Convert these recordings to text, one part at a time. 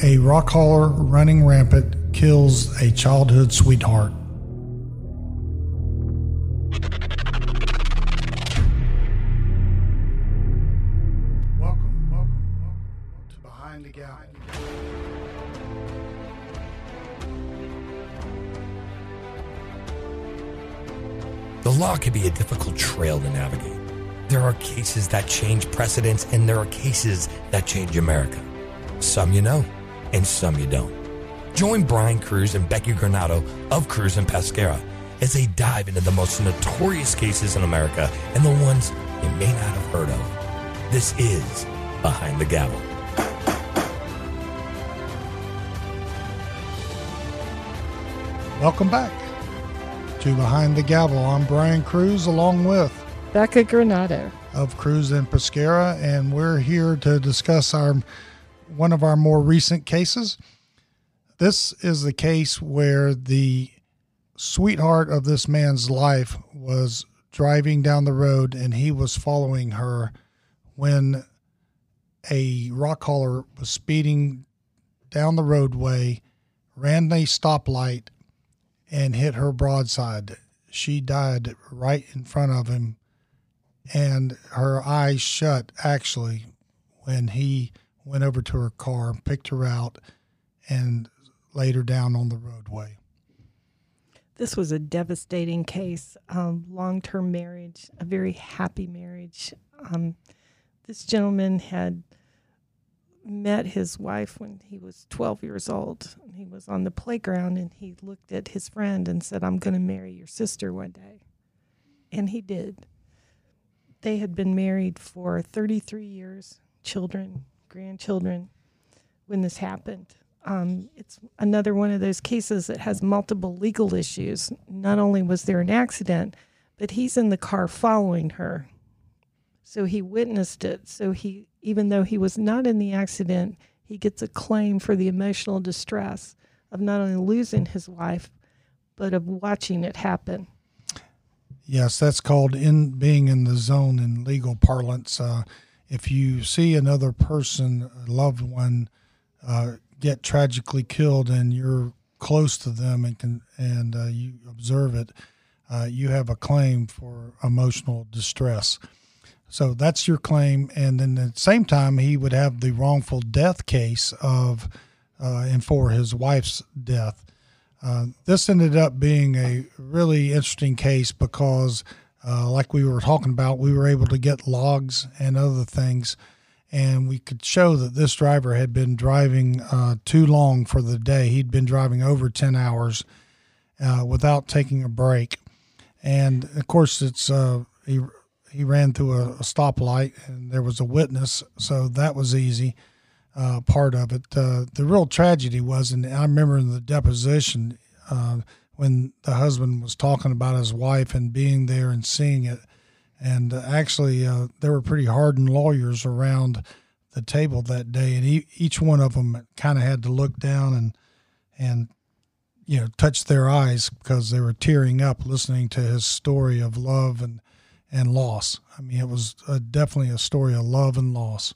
A rock hauler running rampant kills a childhood sweetheart. Welcome, welcome, welcome to Behind the Gavel. The law can be a difficult trail to navigate. There are cases that change precedents, and there are cases that change America. Some you know, and some you don't. Join Brian Crews and Becky Granado of Crews and Pesquera as they dive into the most notorious cases in America and the ones you may not have heard of. This is Behind the Gavel. Welcome back to Behind the Gavel. I'm Brian Crews along with Becca Granado. of Crews and Pesquera, and we're here to discuss our one of our more recent cases. This is the case where the sweetheart of this man's life was driving down the road and he was following her when a rock hauler was speeding down the roadway, ran a stoplight, and hit her broadside. She died right in front of him and her eyes shut actually when he went over to her car, picked her out, and laid her down on the roadway. This was a devastating case. Um, Long term marriage, a very happy marriage. Um, this gentleman had met his wife when he was 12 years old. He was on the playground and he looked at his friend and said, I'm going to marry your sister one day. And he did. They had been married for 33 years, children, grandchildren, when this happened. Um, it's another one of those cases that has multiple legal issues. Not only was there an accident, but he's in the car following her. So he witnessed it. So he, even though he was not in the accident, he gets a claim for the emotional distress of not only losing his wife, but of watching it happen. Yes, that's called in being in the zone in legal parlance. Uh, if you see another person, a loved one, uh, get tragically killed, and you're close to them and can and uh, you observe it, uh, you have a claim for emotional distress. So that's your claim, and then at the same time, he would have the wrongful death case of uh, and for his wife's death. Uh, this ended up being a really interesting case because, uh, like we were talking about, we were able to get logs and other things, and we could show that this driver had been driving uh, too long for the day. He'd been driving over 10 hours uh, without taking a break. And of course, it's uh, he, he ran through a, a stoplight and there was a witness, so that was easy uh, part of it. Uh, the real tragedy was, and I remember in the deposition when the husband was talking about his wife and being there and seeing it. And uh, actually, uh, there were pretty hardened lawyers around the table that day, and e- each one of them kind of had to look down and and you know touch their eyes because they were tearing up listening to his story of love and and loss. I mean, it was uh definitely a story of love and loss.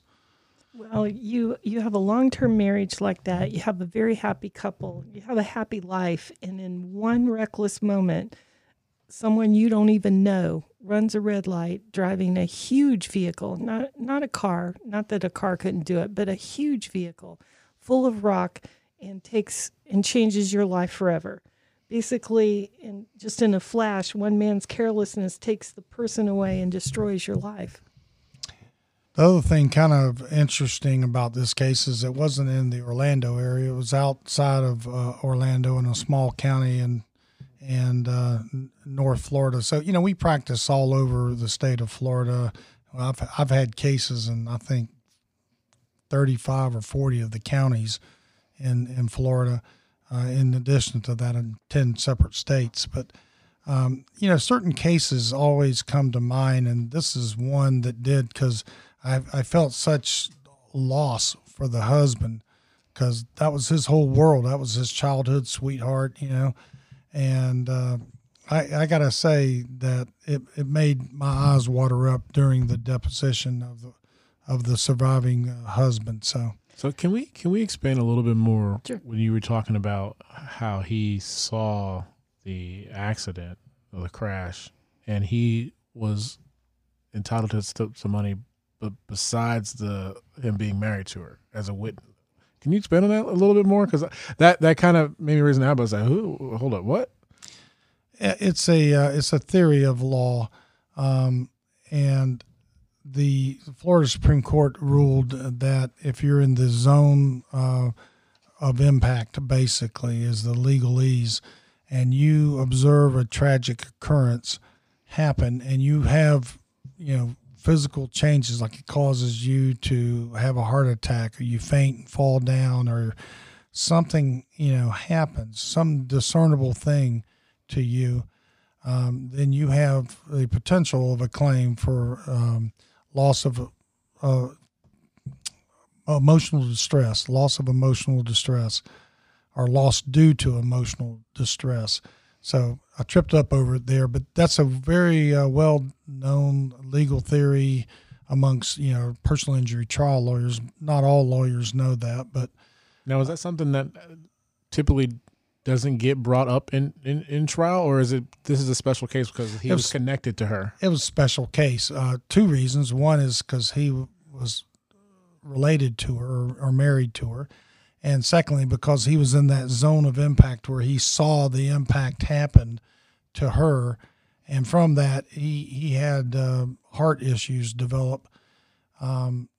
Well, you you have a long term marriage like that. You have a very happy couple. You have a happy life, and in one reckless moment, someone you don't even know runs a red light, driving a huge vehicle not not a car. Not that a car couldn't do it, but a huge vehicle full of rock, and takes and changes your life forever. Basically, in just in a flash, one man's carelessness takes the person away and destroys your life. The other thing kind of interesting about this case is it wasn't in the Orlando area. It was outside of uh, Orlando in a small county in and uh, North Florida. So you know we practice all over the state of Florida. I've I've had cases in I think thirty five or forty of the counties in in Florida. Uh, in addition to that, in ten separate states, but um, you know, certain cases always come to mind, and this is one that did because I, I felt such loss for the husband because that was his whole world. That was his childhood sweetheart, you know, and uh, I, I gotta say that it, it made my eyes water up during the deposition of the of the surviving uh, husband. So So can we can we expand a little bit more Sure. when you were talking about how he saw the accident or the crash, and he was entitled to some money, but besides the him being married to her as a witness. Can you expand on that a little bit more? Because that that kind of made me raise an eyebrow. I was like, "Who? Hold up, what?" it's a uh, it's a theory of law, um, and the Florida Supreme Court ruled that if you're in the zone uh, of impact, basically is the legalese, and you observe a tragic occurrence happen, and you have you know physical changes like it causes you to have a heart attack or you faint and fall down or something you know happens some discernible thing to you, um, then you have the potential of a claim for um, loss of uh, emotional distress, loss of emotional distress, or loss due to emotional distress. So I tripped up over it there, but that's a very uh, well known legal theory amongst you know personal injury trial lawyers. Not all lawyers know that, but Now, is that something that typically doesn't get brought up in, in, in trial, or is it this is a special case because he was, was- connected to her? it was a special case. Uh, two reasons. One is because he was related to her or, or married to her. And secondly, because he was in that zone of impact where he saw the impact happen to her. And from that, he, he had uh, heart issues develop um,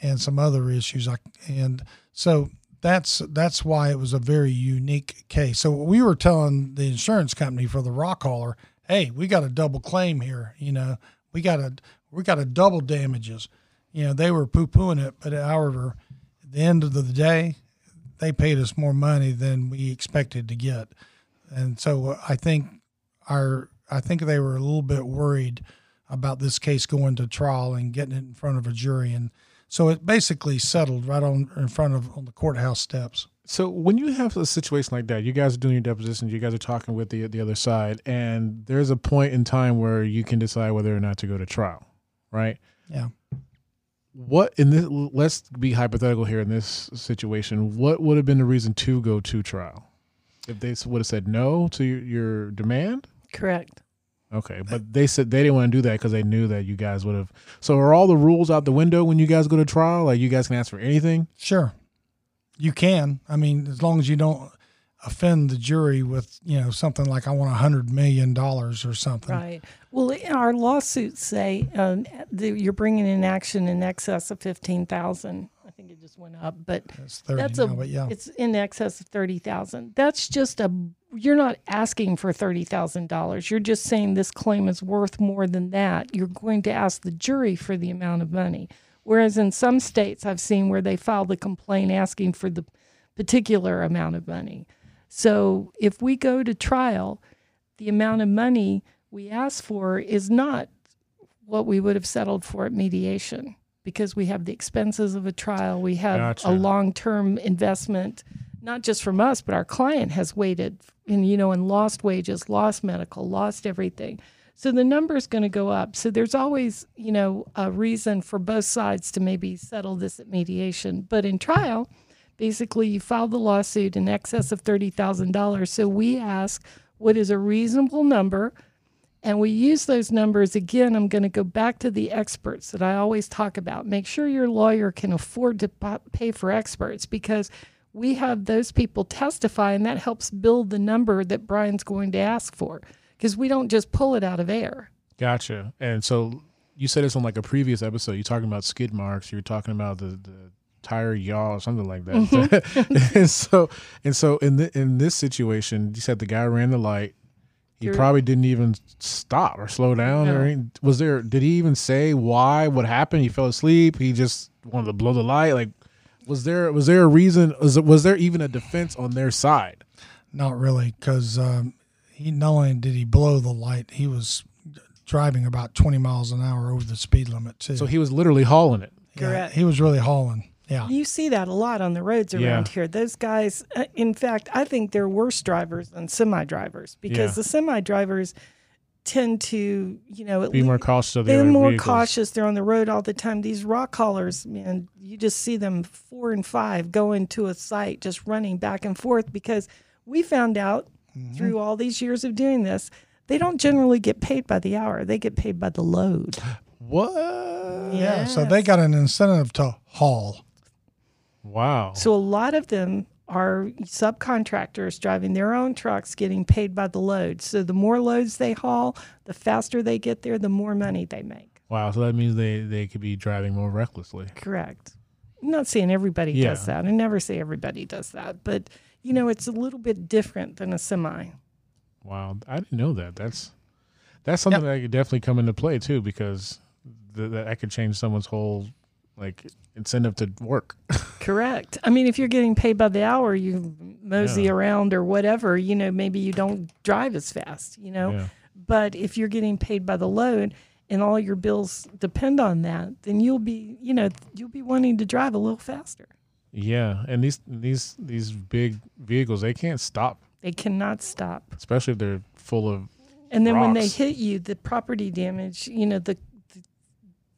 and some other issues. Like, and so that's that's why it was a very unique case. So we were telling the insurance company for the rock hauler, hey, we got a double claim here. You know, we got a we got a double damages. You know, they were poo pooing it, but however, at the end of the day, they paid us more money than we expected to get, and so uh, I think our I think they were a little bit worried about this case going to trial and getting it in front of a jury, and so it basically settled right on in front of on the courthouse steps. So when you have a situation like that, you guys are doing your depositions, you guys are talking with the the other side, and there's a point in time where you can decide whether or not to go to trial, right? Yeah. What in this? Let's be hypothetical here in this situation. What would have been the reason to go to trial? If they would have said no to your, your demand, Correct. okay, but they said they didn't want to do that because they knew that you guys would have. So are all the rules out the window when you guys go to trial? Like you guys can ask for anything? Sure, you can. I mean, as long as you don't offend the jury with you know something like I want a hundred million dollars or something. Right. Well, our lawsuits say um, you're bringing in action in excess of fifteen thousand. I think it just went up, but It's thirty that's now, a but yeah, it's in excess of thirty thousand. That's just a you're not asking for thirty thousand dollars. You're just saying this claim is worth more than that. You're going to ask the jury for the amount of money. Whereas in some states, I've seen where they file the complaint asking for the particular amount of money. So if we go to trial, the amount of money we ask for is not what we would have settled for at mediation because we have the expenses of a trial, we have Gotcha. a long-term investment not just from us, but our client has waited and you know and lost wages, lost medical, lost everything. So the number is going to go up. So there's always, you know, a reason for both sides to maybe settle this at mediation. But in trial, basically you filed the lawsuit in excess of $30,000. So we ask what is a reasonable number and we use those numbers again. I'm going to go back to the experts that I always talk about. Make sure your lawyer can afford to pay for experts because we have those people testify, and that helps build the number that Brian's going to ask for because we don't just pull it out of air. Gotcha. And so you said this on like a previous episode. You're talking about skid marks. You're talking about the, the tire yaw or something like that. and so and so in the, in this situation, you said the guy ran the light. He You're- probably didn't even stop or slow down or No. anything. was there? Did he even say why? What happened? He fell asleep. He just wanted to blow the light. Like, was there was there a reason? Was was there even a defense on their side? not really, because um, he not only did he blow the light, he was driving about twenty miles an hour over the speed limit too. So he was literally hauling it. Yeah, Correct. he was really hauling. Yeah, You see that a lot on the roads around Yeah. here. Those guys, uh, in fact, I think they're worse drivers than semi drivers because Yeah. the semi drivers, tend to, you know, Be more cautious of the they're more vehicles. cautious. They're on the road all the time. These rock haulers, man, you just see them four and five going to a site, just running back and forth because we found out Mm-hmm. through all these years of doing this, they don't generally get paid by the hour. They get paid by the load. What? Yeah, so they got an incentive to haul. Wow. So a lot of them are subcontractors driving their own trucks, getting paid by the load. So the more loads they haul, the faster they get there, the more money they make. wow. So that means they they could be driving more recklessly. Correct. I'm not saying everybody Yeah. does that. I never say everybody does that, but you know, it's a little bit different than a semi. Wow. I didn't know that. That's that's something that could definitely come into play too, because th- that that could change someone's whole like incentive to work. Correct. I mean, if you're getting paid by the hour, you mosey Yeah. around or whatever, you know, maybe you don't drive as fast, you know. Yeah. But if you're getting paid by the load and all your bills depend on that, then you'll be, you know, you'll be wanting to drive a little faster. Yeah, and these these these big vehicles they can't stop, They cannot stop. especially if they're full of. And then when they hit you, the property damage, you know, the,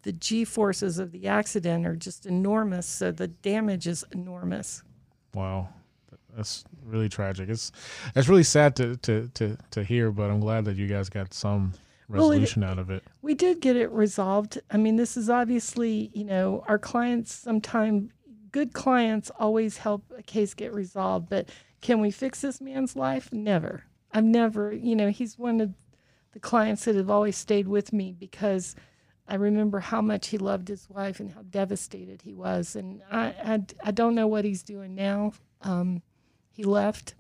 the G forces of the accident are just enormous. So the damage is enormous. Wow, that's really tragic. It's it's really sad to to to to hear, but I'm glad that you guys got some Well, it- resolution out of it. We did get it resolved. I mean, this is obviously, you know, our clients sometimes, good clients always help a case get resolved. But can we fix this man's life? Never. I've never, you know, he's one of the clients that have always stayed with me because I remember how much he loved his wife and how devastated he was. And I, I, I don't know what he's doing now. Um, he left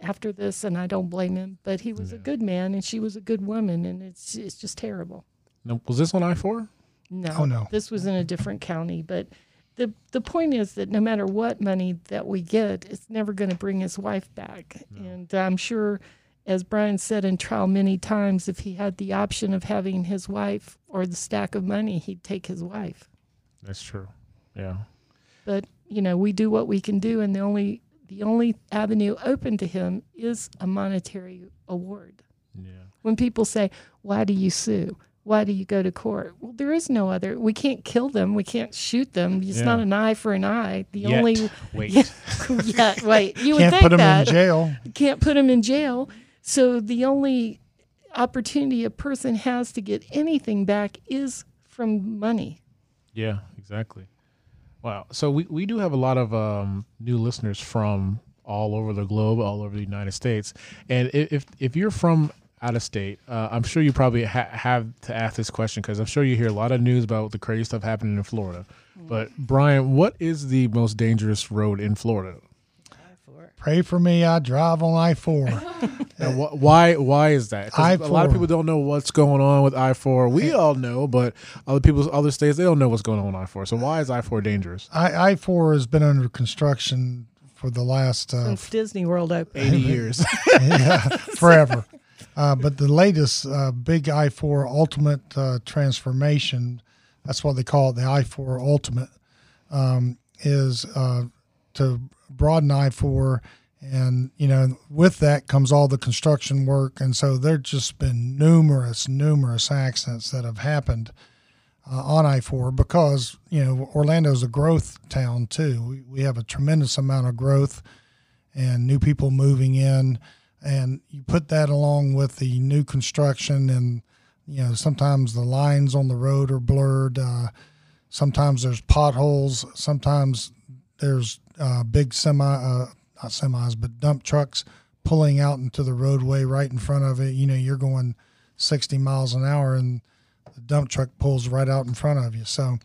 after this, and I don't blame him. But he was a good man, and she was a good woman, and it's it's just terrible. Now, was this on I four? No, Oh, no. this was in a different county. But the the point is that no matter what money that we get, it's never going to bring his wife back. And I'm sure, as Brian said in trial many times, if he had the option of having his wife or the stack of money, he'd take his wife. That's true. Yeah. But you know, we do what we can do, and the only the only avenue open to him is a monetary award. Yeah. when people say, "Why do you sue? Why do you go to court?" Well, there is no other. We can't kill them. We can't shoot them. It's Yeah. not an eye for an eye. The Yet. only Wait. yeah, yeah, wait. You would Can't think put them that in jail. can't put them in jail. So the only opportunity a person has to get anything back is from money. Yeah, exactly. Wow. So we, we do have a lot of um, new listeners from all over the globe, all over the United States. And if if you're from out of state, uh, I'm sure you probably ha- have to ask this question because I'm sure you hear a lot of news about the crazy stuff happening in Florida. But Brian, what is the most dangerous road in Florida? Pray for me. I drive on I four. Now, wh- why why is that? 'Cause a lot of people don't know what's going on with I four. We all know, but other people, other states, they don't know what's going on with I four. So why is I four dangerous? I I four has been under construction for the last uh, Since Disney World opened. Eighty years. yeah, forever. Uh, but the latest uh, big I four Ultimate uh, transformation, that's what they call it, the I four Ultimate, um, is uh, to broaden I four, and you know with that comes all the construction work, and so there's just been numerous, numerous accidents that have happened uh, on I four because you know Orlando's a growth town too. We we have a tremendous amount of growth and new people moving in and you put that along with the new construction and you know sometimes the lines on the road are blurred uh, sometimes there's potholes sometimes there's uh, big semi uh, not semis but dump trucks pulling out into the roadway right in front of it. You know you're going 60 miles an hour and the dump truck pulls right out in front of you. So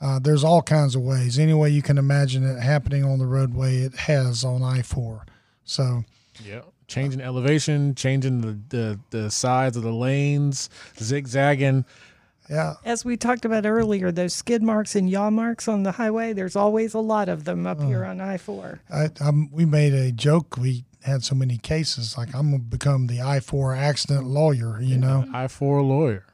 uh, there's all kinds of ways. Any way you can imagine it happening on the roadway it has on i4 so Yeah, changing elevation, changing the, the the size of the lanes, zigzagging. Yeah As we talked about earlier, those skid marks and yaw marks on the highway, there's always a lot of them up here uh, on I 4. I, I'm, we made a joke. We had so many cases. Like I'm gonna become the I four accident lawyer. You know. I four lawyer.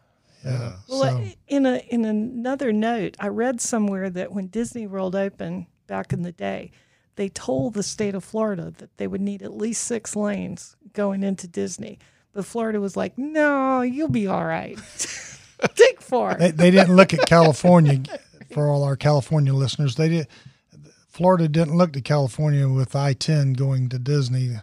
Yeah. Well, so in a in another note, I read somewhere that when Disney World opened back in the day, they told the state of Florida that they would need at least six lanes going into Disney. But Florida was like, no, you'll be all right. Take four. They, they didn't look at California for all our California listeners. They did. Florida didn't look to California with I ten going to Disney.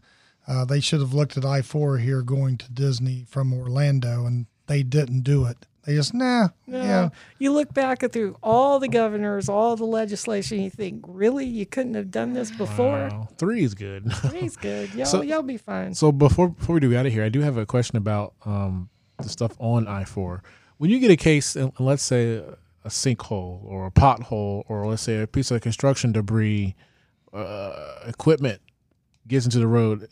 Uh, they should have looked at I four here going to Disney from Orlando, and they didn't do it. They just nah, No. yeah. You look back at through all the governors, all the legislation, you think, really? You couldn't have done this before? Wow. Three is good. He's good. Y'all, So- y'all be fine. So before before we do get out of here, I do have a question about um, the stuff on I four. When you get a case, and let's say a, sinkhole or a pothole, or let's say a piece of construction debris, uh, equipment gets into the road,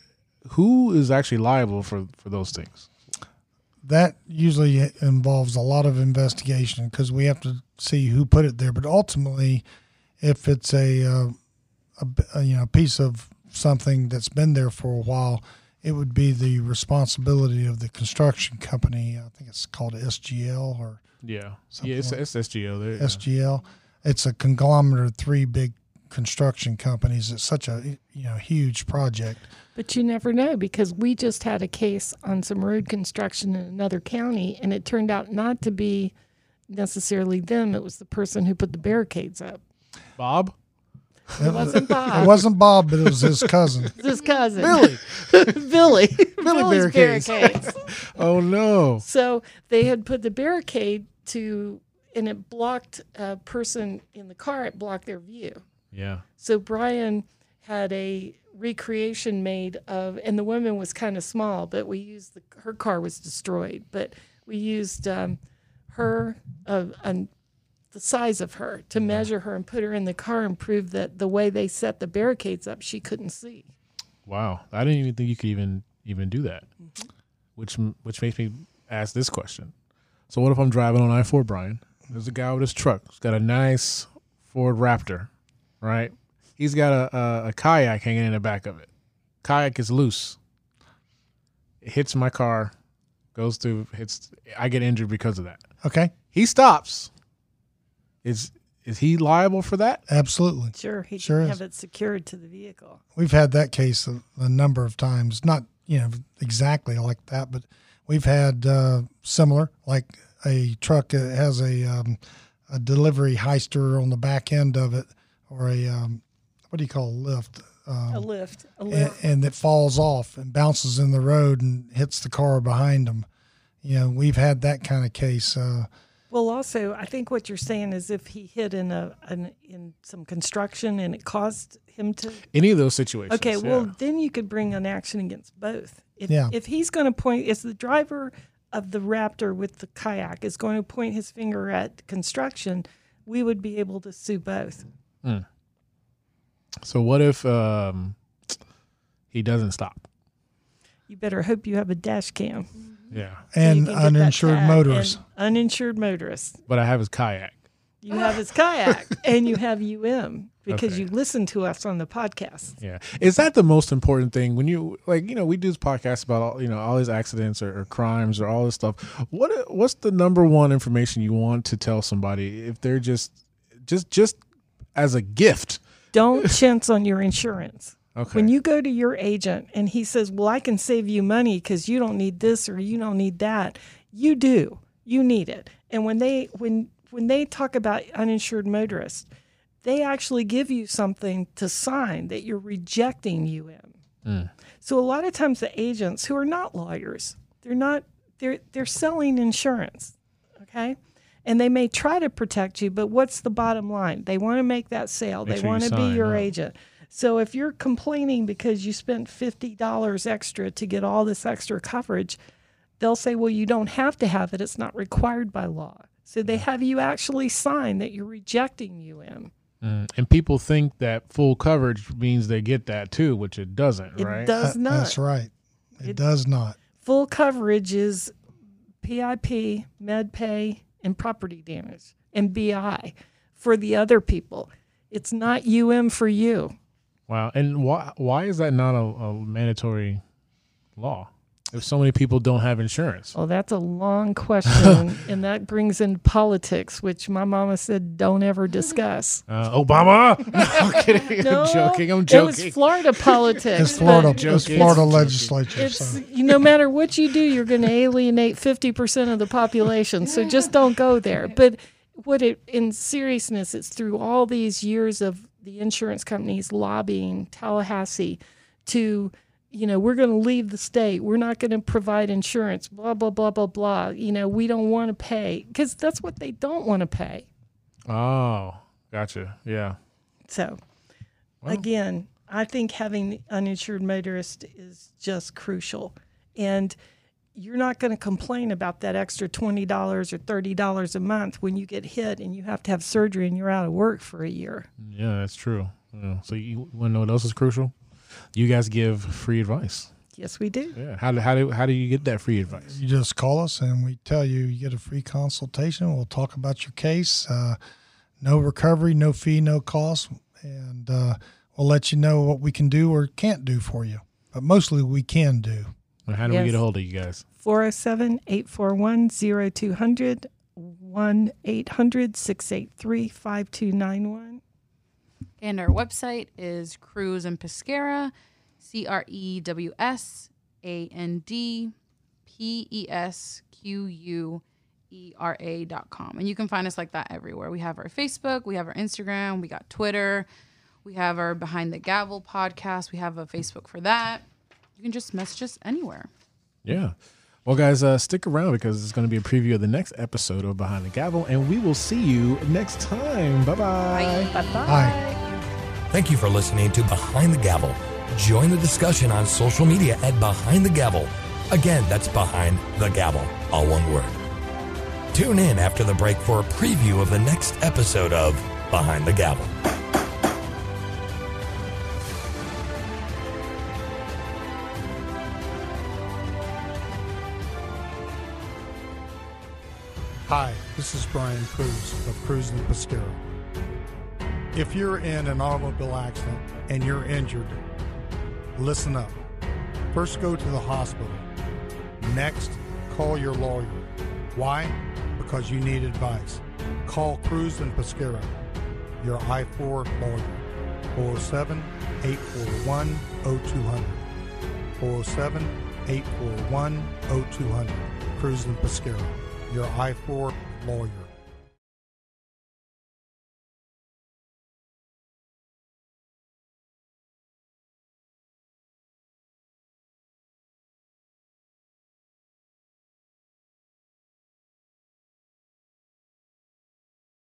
who is actually liable for for those things? that usually involves a lot of investigation because we have to see who put it there. But ultimately, if it's a, uh, a a, you know piece of something that's been there for a while, it would be the responsibility of the construction company. I think it's called SGL or Yeah, Something yeah, it's, like- it's SGO. There, yeah. SGL. It's a conglomerate of three big construction companies. It's such a you know huge project. But you never know because we just had a case on some road construction in another county, and it turned out not to be necessarily them. It was the person who put the barricades up. Bob. It wasn't Bob. It wasn't Bob, but it was his cousin. It was his cousin. Billy. Billy. Billy Billy's barricades. Oh no. So they had put the barricade to, and it blocked a person in the car. It blocked their view. Yeah. So Brian had a recreation made of, and the woman was kind of small, but we used the, her car was destroyed, but we used um, her, uh, um, the size of her to measure her and put her in the car and prove that the way they set the barricades up, she couldn't see. Wow, I didn't even think you could even even do that. Mm-hmm. Which which makes me ask this question. So what if I'm driving on I four, Brian? There's a guy with his truck. He's got a nice Ford Raptor, right? He's got a, a, a kayak hanging in the back of it. Kayak is loose. It hits my car, goes through, hits. I get injured because of that. Okay, He stops. Is is he liable for that? absolutely. Sure, he Sure didn't is. have it secured to the vehicle. We've had that case a, a number of times, not you know exactly like that, but we've had uh, similar, like a truck that has a um, a delivery heister on the back end of it, or a um, what do you call a lift, um, A lift, a and, lift. and it falls off and bounces in the road and hits the car behind them. You know, we've had that kind of case. Uh, Well, also, I think what you're saying is if he hit in a an, in some construction and it caused him to. Any of those situations? Okay, yeah. well, then you could bring an action against both. If, Yeah. if he's going to point, if the driver of the Raptor with the kayak is going to point his finger at construction, we would be able to sue both. So what if um, he doesn't stop? You better hope you have a dash cam. Yeah, so and can uninsured tag. motorists. And uninsured motorists. but I have his kayak. You have his kayak and you have UM because Okay. you listen to us on the podcast. Yeah, is that the most important thing when you like? You know, we do this podcast about all you know all these accidents or, or crimes or all this stuff. What what's the number one information you want to tell somebody if they're just just just as a gift? Don't chintz on your insurance. Okay. When you go to your agent and he says, Well, I can save you money because you don't need this or you don't need that, you do. You need it. And when they when when they talk about uninsured motorists, they actually give you something to sign that you're rejecting UM. So a lot of times the agents who are not lawyers, they're not they're they're selling insurance. Okay? And they may try to protect you, but what's the bottom line? They want to make that sale. Make they sure want to be your agent. So if you're complaining because you spent $50 extra to get all this extra coverage, they'll say, well, you don't have to have it. It's not required by law. So they have you actually sign that you're rejecting UM. Mm. And people think that full coverage means they get that too, which it doesn't, It right? does not. That's right. It, It- does not. Full coverage is PIP, MedPay, and property damage, and BI for the other people. It's not UM for you. Wow. And why why is that not a, a mandatory law? if so many people don't have insurance? Well, that's a long question, and that brings in politics, which my mama said don't ever discuss. Uh, Obama? No, I'm kidding. No, I'm joking. I'm It joking. was Florida politics. It's Florida. It's Florida It's legislature. It's So. you, no matter what you do, you're going to alienate fifty percent of the population. So just don't go there. But what it in seriousness, it's through all these years of the insurance companies lobbying Tallahassee to, you know, we're going to leave the state. We're not going to provide insurance. Blah blah blah blah blah. You know, we don't want to pay because that's what they don't want to pay. oh, gotcha. Yeah. So, Well- again, I think having uninsured motorist is just crucial. And you're not going to complain about that extra $20 or $30 a month when you get hit and you have to have surgery and you're out of work for a year. Yeah, that's true. Yeah. So you want to know what else is crucial? You guys give free advice. Yes, we do. Yeah. How do how do how do you get that free advice? You just call us and we tell you you get a free consultation. We'll talk about your case. Uh, no recovery, no fee, no cost, and uh, we'll let you know what we can do or can't do for you. But mostly we can do. And how do we get a hold of you guys? 407 841 0200 1 800 683 5291. And our website is Crews and Pesquera, C R E W S A N D P E S Q U E R A dot com. And you can find us like that everywhere. We have our Facebook, we have our Instagram, we got Twitter, we have our Behind the Gavel podcast, we have a Facebook for that. You can just message us anywhere. Yeah. Well, guys, uh, stick around because it's going to be a preview of the next episode of Behind the Gavel, and we will see you next time. Bye-bye. Bye bye. Hi. Thank you for listening to Behind the Gavel. Join the discussion on social media at Behind the Gavel. Again, that's Behind the Gavel, all one word. Tune in after the break for a preview of the next episode of Behind the Gavel. Hi, this is Brian Crews of Crews and Pesquera. If you're in an automobile accident and you're injured, listen up. First, go to the hospital. Next, call your lawyer. Why? Because you need advice. Call Crews and Pesquera, your I 4 lawyer. 407 841 0200. 407 841 0200. Crews and Pesquera, your I 4 lawyer.